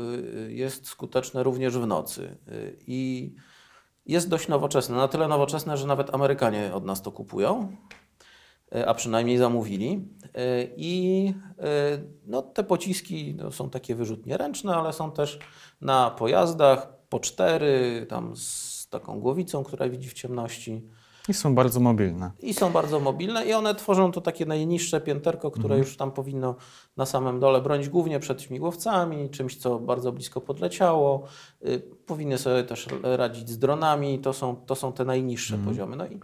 e, jest skuteczne również w nocy. I jest dość nowoczesne. Na tyle nowoczesne, że nawet Amerykanie od nas to kupują, e, a przynajmniej zamówili. E, I e, no, te pociski no, są takie wyrzutnie ręczne, ale są też na pojazdach po cztery, tam z taką głowicą, która widzi w ciemności. I są bardzo mobilne. I są bardzo mobilne i one tworzą to takie najniższe pięterko, które Mhm. już tam powinno na samym dole bronić głównie przed śmigłowcami, czymś, co bardzo blisko podleciało. Y, powinny sobie też radzić z dronami. To są, to są te najniższe Mhm. poziomy. No i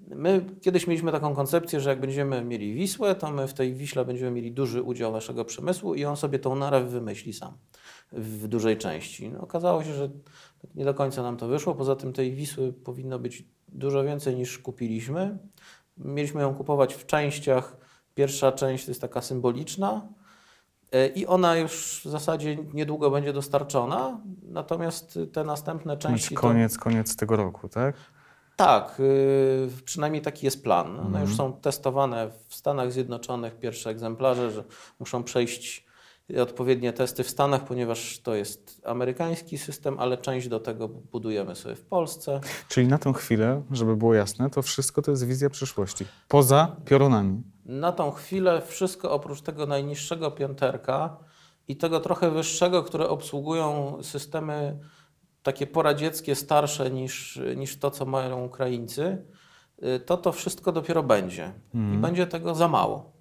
My kiedyś mieliśmy taką koncepcję, że jak będziemy mieli Wisłę, to my w tej Wiśle będziemy mieli duży udział naszego przemysłu i on sobie tą narew wymyśli sam w dużej części. No, okazało się, że nie do końca nam to wyszło. Poza tym tej Wisły powinno być dużo więcej niż kupiliśmy. Mieliśmy ją kupować w częściach. Pierwsza część to jest taka symboliczna e, i ona już w zasadzie niedługo będzie dostarczona. Natomiast te następne części. Znaczy koniec, to... koniec tego roku, tak? Tak, yy, przynajmniej taki jest plan. One mhm. już są testowane w Stanach Zjednoczonych, pierwsze egzemplarze, że muszą przejść odpowiednie testy w Stanach, ponieważ to jest amerykański system, ale część do tego budujemy sobie w Polsce. Czyli na tą chwilę, żeby było jasne, to wszystko to jest wizja przyszłości, poza piorunami. Na tą chwilę wszystko oprócz tego najniższego pięterka i tego trochę wyższego, które obsługują systemy takie poradzieckie, starsze niż, niż to, co mają Ukraińcy, y, to to wszystko dopiero będzie. Mm. I będzie tego za mało.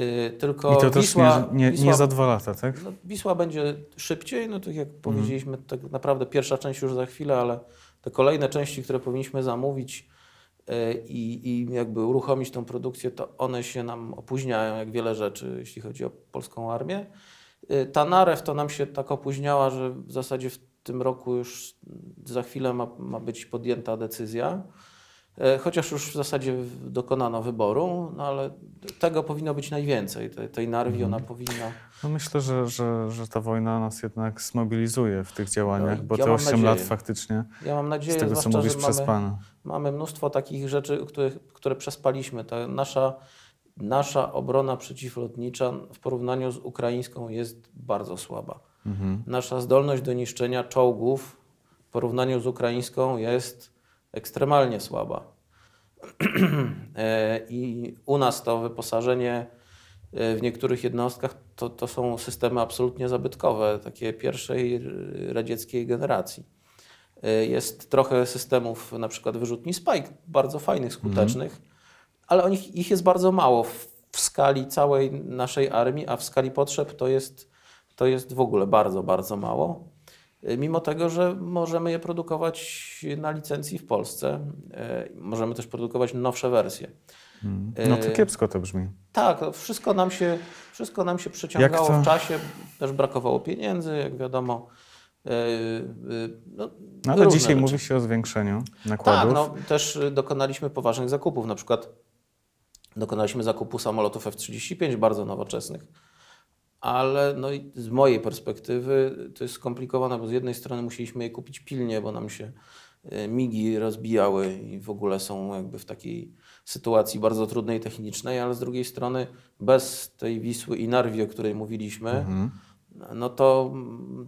Y, tylko I to Wisła, też nie, nie, Wisła, nie, za dwa lata, tak? No, Wisła będzie szybciej, no tak jak mm. powiedzieliśmy, tak naprawdę pierwsza część już za chwilę, ale te kolejne części, które powinniśmy zamówić y, i, jakby uruchomić tą produkcję, to one się nam opóźniają, jak wiele rzeczy, jeśli chodzi o polską armię. Ta narew to nam się tak opóźniała, że w zasadzie w tym roku już za chwilę ma, ma być podjęta decyzja. E, chociaż już w zasadzie dokonano wyboru, no ale tego powinno być najwięcej, tej, tej narwi ona mhm. powinna... No myślę, że, że, że ta wojna nas jednak zmobilizuje w tych działaniach, no, bo ja te 8 nadzieję. lat faktycznie, ja mam nadzieję, z tego co mówisz, przez Pana. Mamy mnóstwo takich rzeczy, które, które przespaliśmy. Ta nasza, nasza obrona przeciwlotnicza w porównaniu z ukraińską jest bardzo słaba. Mhm. Nasza zdolność do niszczenia czołgów w porównaniu z ukraińską jest ekstremalnie słaba. *clears throat* E, I u nas to wyposażenie e, w niektórych jednostkach to, to są systemy absolutnie zabytkowe, takie pierwszej radzieckiej generacji. E, jest trochę systemów, na przykład wyrzutni Spike, bardzo fajnych, skutecznych, mhm. ale o nich, ich jest bardzo mało w, w skali całej naszej armii, a w skali potrzeb to jest to jest w ogóle bardzo, bardzo mało. E, mimo tego, że możemy je produkować na licencji w Polsce, e, możemy też produkować nowsze wersje. Hmm. No to kiepsko to brzmi. Tak, wszystko nam się, wszystko nam się przeciągało w czasie, też brakowało pieniędzy, jak wiadomo. No, no ale dzisiaj rzeczy. mówi się o zwiększeniu nakładów. Tak, no, też dokonaliśmy poważnych zakupów. Na przykład dokonaliśmy zakupu samolotów F-35 bardzo nowoczesnych ale no i z mojej perspektywy to jest skomplikowane, bo z jednej strony musieliśmy je kupić pilnie, bo nam się e, migi rozbijały i w ogóle są jakby w takiej sytuacji bardzo trudnej technicznej, ale z drugiej strony bez tej Wisły i Narwi, o której mówiliśmy, mhm. no to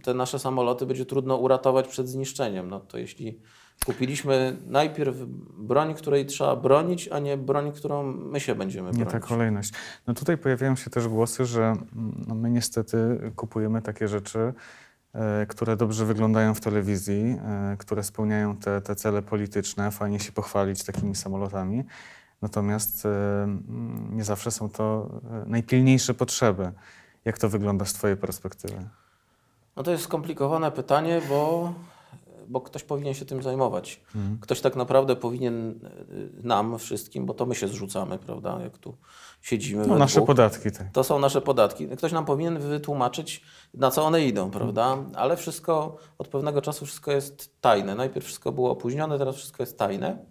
te nasze samoloty będzie trudno uratować przed zniszczeniem. No to jeśli Kupiliśmy najpierw broń, której trzeba bronić, a nie broń, którą my się będziemy bronić. Nie ta kolejność. No tutaj pojawiają się też głosy, że no my niestety kupujemy takie rzeczy, e, które dobrze wyglądają w telewizji, e, które spełniają te, te cele polityczne, fajnie się pochwalić takimi samolotami. Natomiast e, nie zawsze są to najpilniejsze potrzeby. Jak to wygląda z Twojej perspektywy? No to jest skomplikowane pytanie, bo bo ktoś powinien się tym zajmować. Mhm. Ktoś tak naprawdę powinien y, nam wszystkim, bo to my się zrzucamy, prawda, jak tu siedzimy. No, nasze dwóch, podatki. Tak. To są nasze podatki. Ktoś nam powinien wytłumaczyć, na co one idą, prawda? Ale wszystko, od pewnego czasu wszystko jest tajne. Najpierw wszystko było opóźnione, teraz wszystko jest tajne.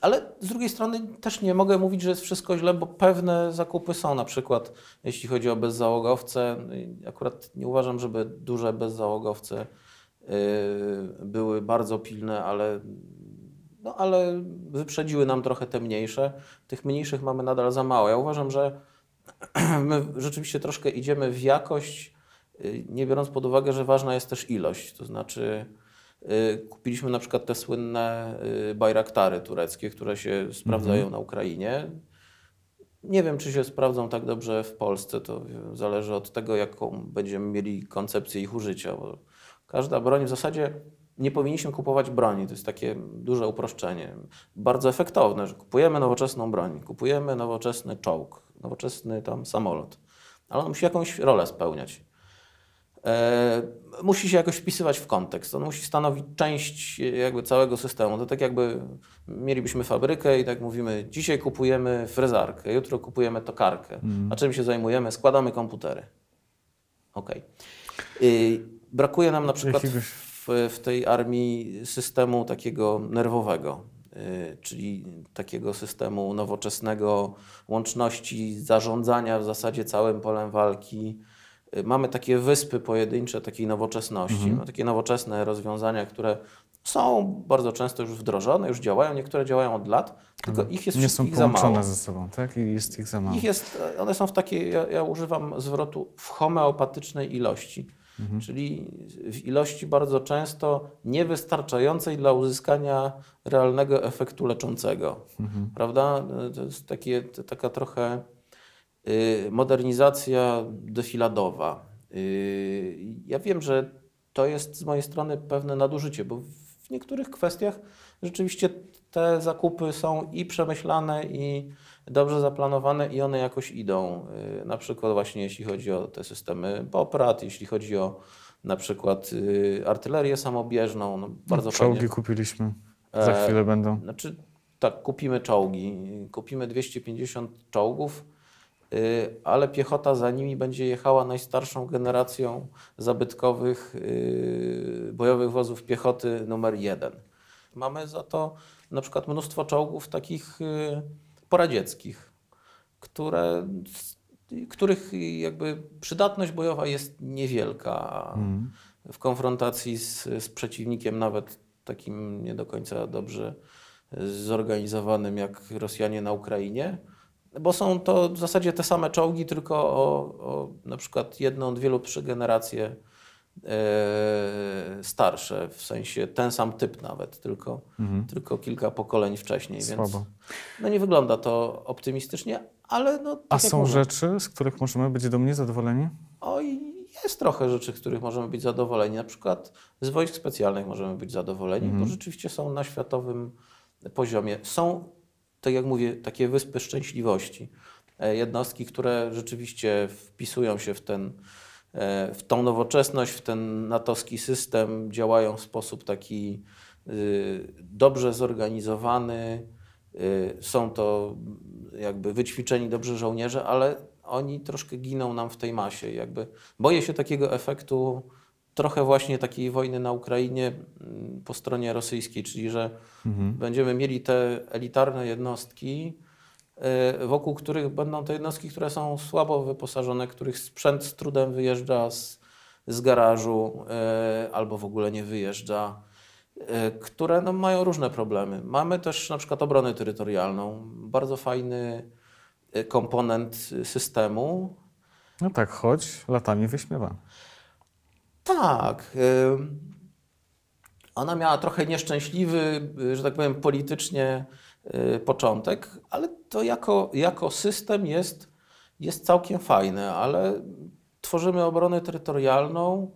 Ale z drugiej strony też nie mogę mówić, że jest wszystko źle, bo pewne zakupy są, na przykład jeśli chodzi o bezzałogowce. Akurat nie uważam, żeby duże bezzałogowce Y, były bardzo pilne, ale, no, ale wyprzedziły nam trochę te mniejsze. Tych mniejszych mamy nadal za mało. Ja uważam, że *clears throat* my rzeczywiście troszkę idziemy w jakość, y, nie biorąc pod uwagę, że ważna jest też ilość. To znaczy, y, kupiliśmy na przykład te słynne bajraktary tureckie, które się sprawdzają mhm. na Ukrainie. Nie wiem, czy się sprawdzą tak dobrze w Polsce. To zależy od tego, jaką będziemy mieli koncepcję ich użycia. Bo Każda broń w zasadzie nie powinniśmy kupować broni. To jest takie duże uproszczenie. Bardzo efektowne, że kupujemy nowoczesną broń, kupujemy nowoczesny czołg, nowoczesny tam samolot, ale on musi jakąś rolę spełniać. e, musi się jakoś wpisywać w kontekst. On musi stanowić część e, jakby całego systemu. To tak jakby mielibyśmy fabrykę i tak mówimy, dzisiaj kupujemy frezarkę, jutro kupujemy tokarkę. Mhm. A czym się zajmujemy? Składamy komputery. Okej. Y, Brakuje nam na przykład w, w tej armii systemu takiego nerwowego, y, czyli takiego systemu nowoczesnego, łączności, zarządzania w zasadzie całym polem walki. Y, Mamy takie wyspy pojedyncze takiej nowoczesności, Mhm. no, takie nowoczesne rozwiązania, które są bardzo często już wdrożone, już działają, niektóre działają od lat, tylko ich jest Nie są wszystkich za mało. połączone ze sobą, tak? I jest ich za mało. Ich jest, one są w takiej, ja, ja używam zwrotu w homeopatycznej ilości, czyli w ilości bardzo często niewystarczającej dla uzyskania realnego efektu leczącego. Prawda? To jest takie, to taka trochę y, modernizacja defiladowa. Y, ja wiem, że to jest z mojej strony pewne nadużycie, bo w niektórych kwestiach rzeczywiście te zakupy są i przemyślane, i dobrze zaplanowane, i one jakoś idą. Y, Na przykład właśnie jeśli chodzi o te systemy POPRAT, jeśli chodzi o na przykład y, artylerię samobieżną, no bardzo Czołgi fajnie. kupiliśmy. Za E, chwilę będą. Znaczy, tak, kupimy czołgi, kupimy 250 czołgów, y, ale piechota za nimi będzie jechała najstarszą generacją zabytkowych bojowych wozów piechoty numer jeden. Mamy za to na przykład mnóstwo czołgów takich y, poradzieckich, które, których jakby przydatność bojowa jest niewielka Mhm. w konfrontacji z, z przeciwnikiem, nawet takim nie do końca dobrze zorganizowanym jak Rosjanie na Ukrainie, bo są to w zasadzie te same czołgi, tylko o, o na przykład jedną, dwie lub trzy generacje starsze, w sensie ten sam typ nawet, tylko, tylko kilka pokoleń wcześniej. Więc Mhm. Słabo. no nie wygląda to optymistycznie, ale no, tak A są mówię, rzeczy, z których możemy być dumni, zadowoleni? Oj, jest trochę rzeczy, z których możemy być zadowoleni. Na przykład z wojsk specjalnych możemy być zadowoleni, bo rzeczywiście są na światowym poziomie. Są, tak jak mówię, takie wyspy szczęśliwości. E, Jednostki, które rzeczywiście wpisują się w ten, e, w tą nowoczesność, w ten natowski system, działają w sposób taki y, dobrze zorganizowany. Y, Są to jakby wyćwiczeni dobrze żołnierze, ale oni troszkę giną nam w tej masie. Jakby boję się takiego efektu trochę właśnie takiej wojny na Ukrainie po stronie rosyjskiej, czyli że będziemy mieli te elitarne jednostki, wokół których będą te jednostki, które są słabo wyposażone, których sprzęt z trudem wyjeżdża z, z garażu y, albo w ogóle nie wyjeżdża e, które no, mają różne problemy. Mamy też na przykład obronę terytorialną, bardzo fajny komponent systemu. No tak, choć latami wyśmiewany. Tak. Ona miała trochę nieszczęśliwy, y, że tak powiem, politycznie y, początek, ale to jako, jako system jest, jest całkiem fajne, ale tworzymy obronę terytorialną,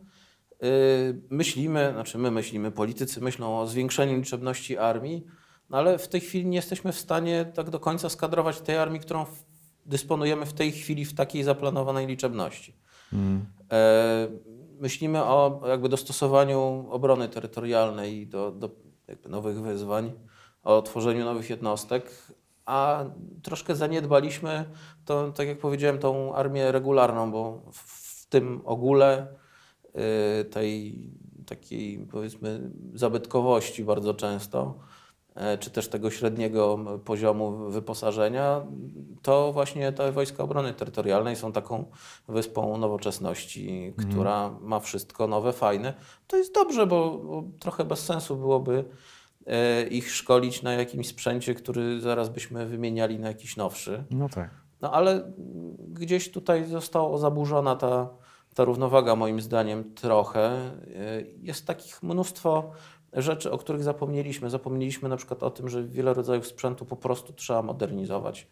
y, myślimy, znaczy my myślimy, politycy myślą o zwiększeniu liczebności armii, no ale w tej chwili nie jesteśmy w stanie tak do końca skadrować tej armii, którą dysponujemy w tej chwili w takiej zaplanowanej liczebności. E, Myślimy o jakby dostosowaniu obrony terytorialnej do, do jakby nowych wyzwań, o tworzeniu nowych jednostek, a troszkę zaniedbaliśmy to, tak jak powiedziałem, tą armię regularną, bo w, tym ogóle y, tej takiej powiedzmy zabytkowości bardzo często, e, czy też tego średniego poziomu wyposażenia, to właśnie te Wojska Obrony Terytorialnej są taką wyspą nowoczesności, która ma wszystko nowe, fajne. To jest dobrze, bo, bo trochę bez sensu byłoby ich szkolić na jakimś sprzęcie, który zaraz byśmy wymieniali na jakiś nowszy. No tak. No ale gdzieś tutaj została zaburzona ta, ta równowaga, moim zdaniem, trochę. Y, Jest takich mnóstwo rzeczy, o których zapomnieliśmy. Zapomnieliśmy na przykład o tym, że wiele rodzajów sprzętu po prostu trzeba modernizować.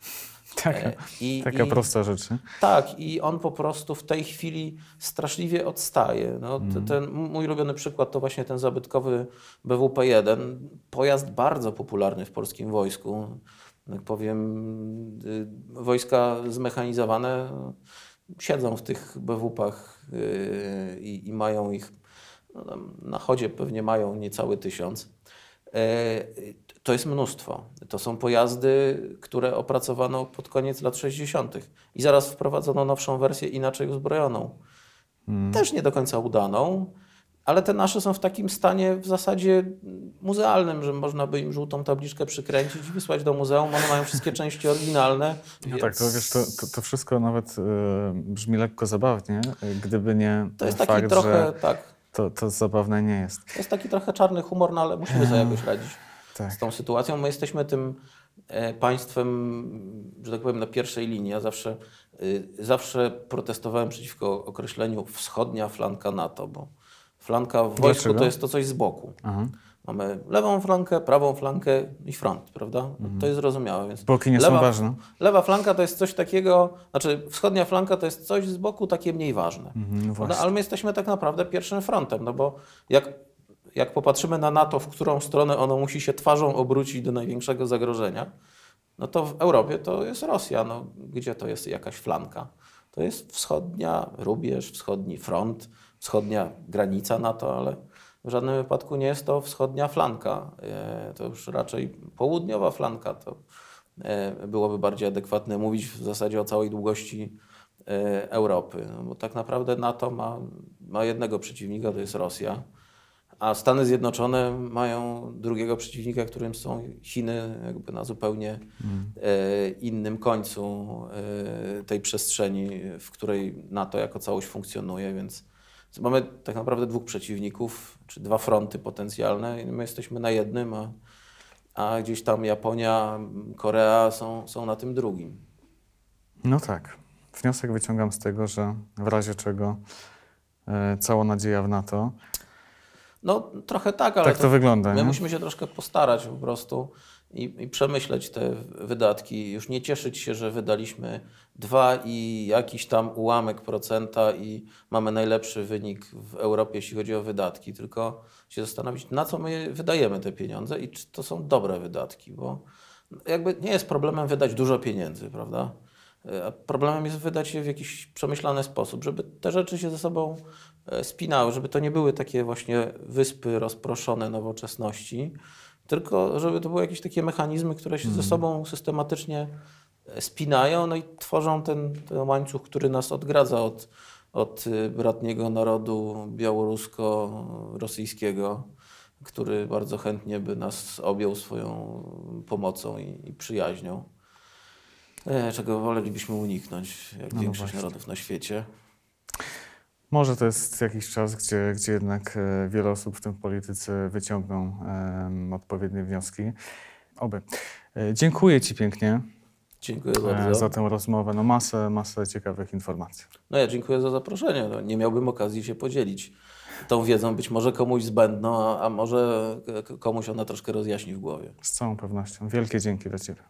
Taka, E, I, taka i, prosta rzecz. tak, i on po prostu w tej chwili straszliwie odstaje. No, Mhm. ten, mój ulubiony przykład to właśnie ten zabytkowy BWP-1. Pojazd bardzo popularny w polskim wojsku. Jak powiem, y, wojska zmechanizowane siedzą w tych BWP-ach yy, i, i mają ich, no tam na chodzie pewnie mają niecały tysiąc. Yy, To jest mnóstwo. To są pojazdy, które opracowano pod koniec lat 60. i zaraz wprowadzono nowszą wersję inaczej uzbrojoną. Też nie do końca udaną, ale te nasze są w takim stanie w zasadzie muzealnym, że można by im żółtą tabliczkę przykręcić i wysłać do muzeum. One mają wszystkie części oryginalne. No tak, to wiesz, to, to, to wszystko nawet e, brzmi lekko zabawnie, e, gdyby nie To jest taki fakt, trochę, że tak, to, to zabawne nie jest. to jest taki trochę czarny humor, no ale musimy sobie jakoś radzić Tak. z tą sytuacją. My jesteśmy tym e, państwem, że tak powiem, na pierwszej linii. Ja zawsze, y, zawsze protestowałem przeciwko określeniu wschodnia flanka NATO, bo flanka w wojsku Dlaczego? to jest to coś z boku. Aha. Mamy lewą flankę, prawą flankę i front, prawda? To jest zrozumiałe. Więc Boki nie są ważne. Lewa flanka to jest coś takiego, znaczy wschodnia flanka to jest coś z boku takie mniej ważne. Mhm, no No, ale my jesteśmy tak naprawdę pierwszym frontem, no bo jak, jak popatrzymy na NATO, w którą stronę ono musi się twarzą obrócić do największego zagrożenia, no to w Europie to jest Rosja. No, gdzie to jest jakaś flanka? To jest wschodnia rubież, wschodni front, wschodnia granica NATO, ale w żadnym wypadku nie jest to wschodnia flanka. E, To już raczej południowa flanka. To e, byłoby bardziej adekwatne mówić w zasadzie o całej długości e, Europy. No bo tak naprawdę NATO ma, ma jednego przeciwnika, to jest Rosja. A Stany Zjednoczone mają drugiego przeciwnika, którym są Chiny, jakby na zupełnie e, innym końcu tej przestrzeni, w której NATO jako całość funkcjonuje, więc mamy tak naprawdę dwóch przeciwników, czy dwa fronty potencjalne i my jesteśmy na jednym, a, a gdzieś tam Japonia, Korea są, są na tym drugim. No tak. Wniosek wyciągam z tego, że w razie czego e, cała nadzieja w NATO. No trochę tak, ale Tak to wygląda, My nie? musimy się troszkę postarać po prostu i, i przemyśleć te wydatki. Już nie cieszyć się, że wydaliśmy dwa i jakiś tam ułamek procenta i mamy najlepszy wynik w Europie, jeśli chodzi o wydatki, tylko się zastanowić, na co my wydajemy te pieniądze i czy to są dobre wydatki, bo jakby nie jest problemem wydać dużo pieniędzy, prawda? A problemem jest wydać je w jakiś przemyślany sposób, żeby te rzeczy się ze sobą e, spinały, żeby to nie były takie właśnie wyspy rozproszone nowoczesności, tylko żeby to były jakieś takie mechanizmy, które się ze sobą systematycznie e, spinają no i tworzą ten, ten łańcuch, który nas odgradza od, od y, bratniego narodu białorusko-rosyjskiego, który bardzo chętnie by nas objął swoją pomocą i, i przyjaźnią. E, czego wolelibyśmy uniknąć, jak No większość właśnie. narodów na świecie. Może to jest jakiś czas, gdzie, gdzie jednak e, wiele osób w tym polityce wyciągną odpowiednie wnioski. Oby. E, Dziękuję Ci pięknie Dziękuję e, bardzo. za tę rozmowę. No masę, masę ciekawych informacji. No ja dziękuję za zaproszenie. No, nie miałbym okazji się podzielić tą wiedzą, być może komuś zbędną, a, a może komuś ona troszkę rozjaśni w głowie. Z całą pewnością. Wielkie dzięki dla Ciebie.